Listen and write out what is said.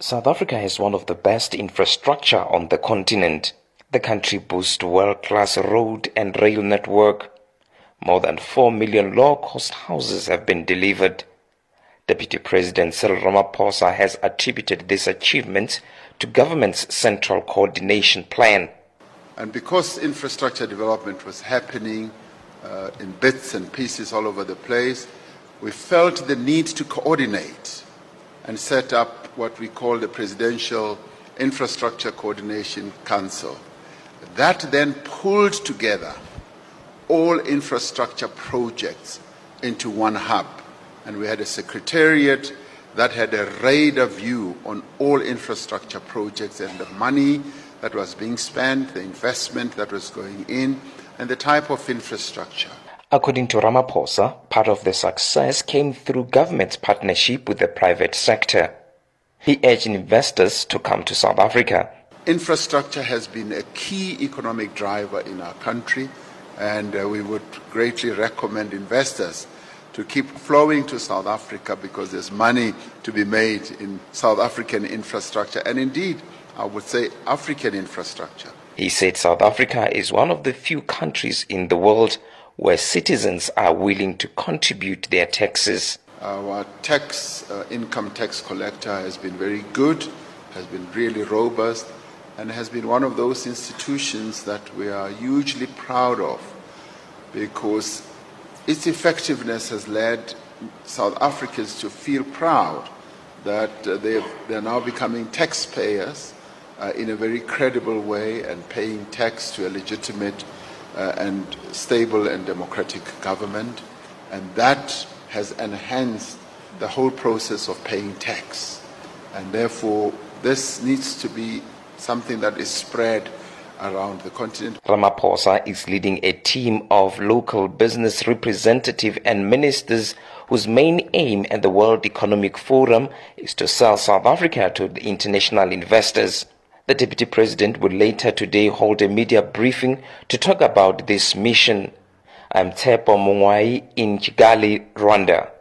South Africa has one of the best infrastructure on the continent. The country boasts world-class road and rail network. More than 4 million low-cost houses have been delivered. Deputy President Cyril Ramaphosa has attributed this achievement to government's central coordination plan. And because infrastructure development was happening uh, in bits and pieces all over the place, we felt the need to coordinate and set up what we call the Presidential Infrastructure Coordination Council. That then pulled together all infrastructure projects into one hub. And we had a secretariat that had a radar view on all infrastructure projects and the money that was being spent, the investment that was going in, and the type of infrastructure. According to Ramaphosa, part of the success came through government's partnership with the private sector. He urged investors to come to South Africa. Infrastructure has been a key economic driver in our country, and uh, we would greatly recommend investors to keep flowing to South Africa because there's money to be made in South African infrastructure, and indeed, I would say African infrastructure. He said South Africa is one of the few countries in the world where citizens are willing to contribute their taxes. Our tax, uh, income tax collector has been very good, has been really robust, and has been one of those institutions that we are hugely proud of because its effectiveness has led South Africans to feel proud that uh, they are now becoming taxpayers uh, in a very credible way and paying tax to a legitimate uh, and stable and democratic government. And that has enhanced the whole process of paying tax. And therefore, this needs to be something that is spread around the continent. Ramaphosa is leading a team of local business representatives and ministers whose main aim at the World Economic Forum is to sell South Africa to the international investors. The Deputy President will later today hold a media briefing to talk about this mission. Um, I'm Tshepo Mongoai in Kigali, Rwanda.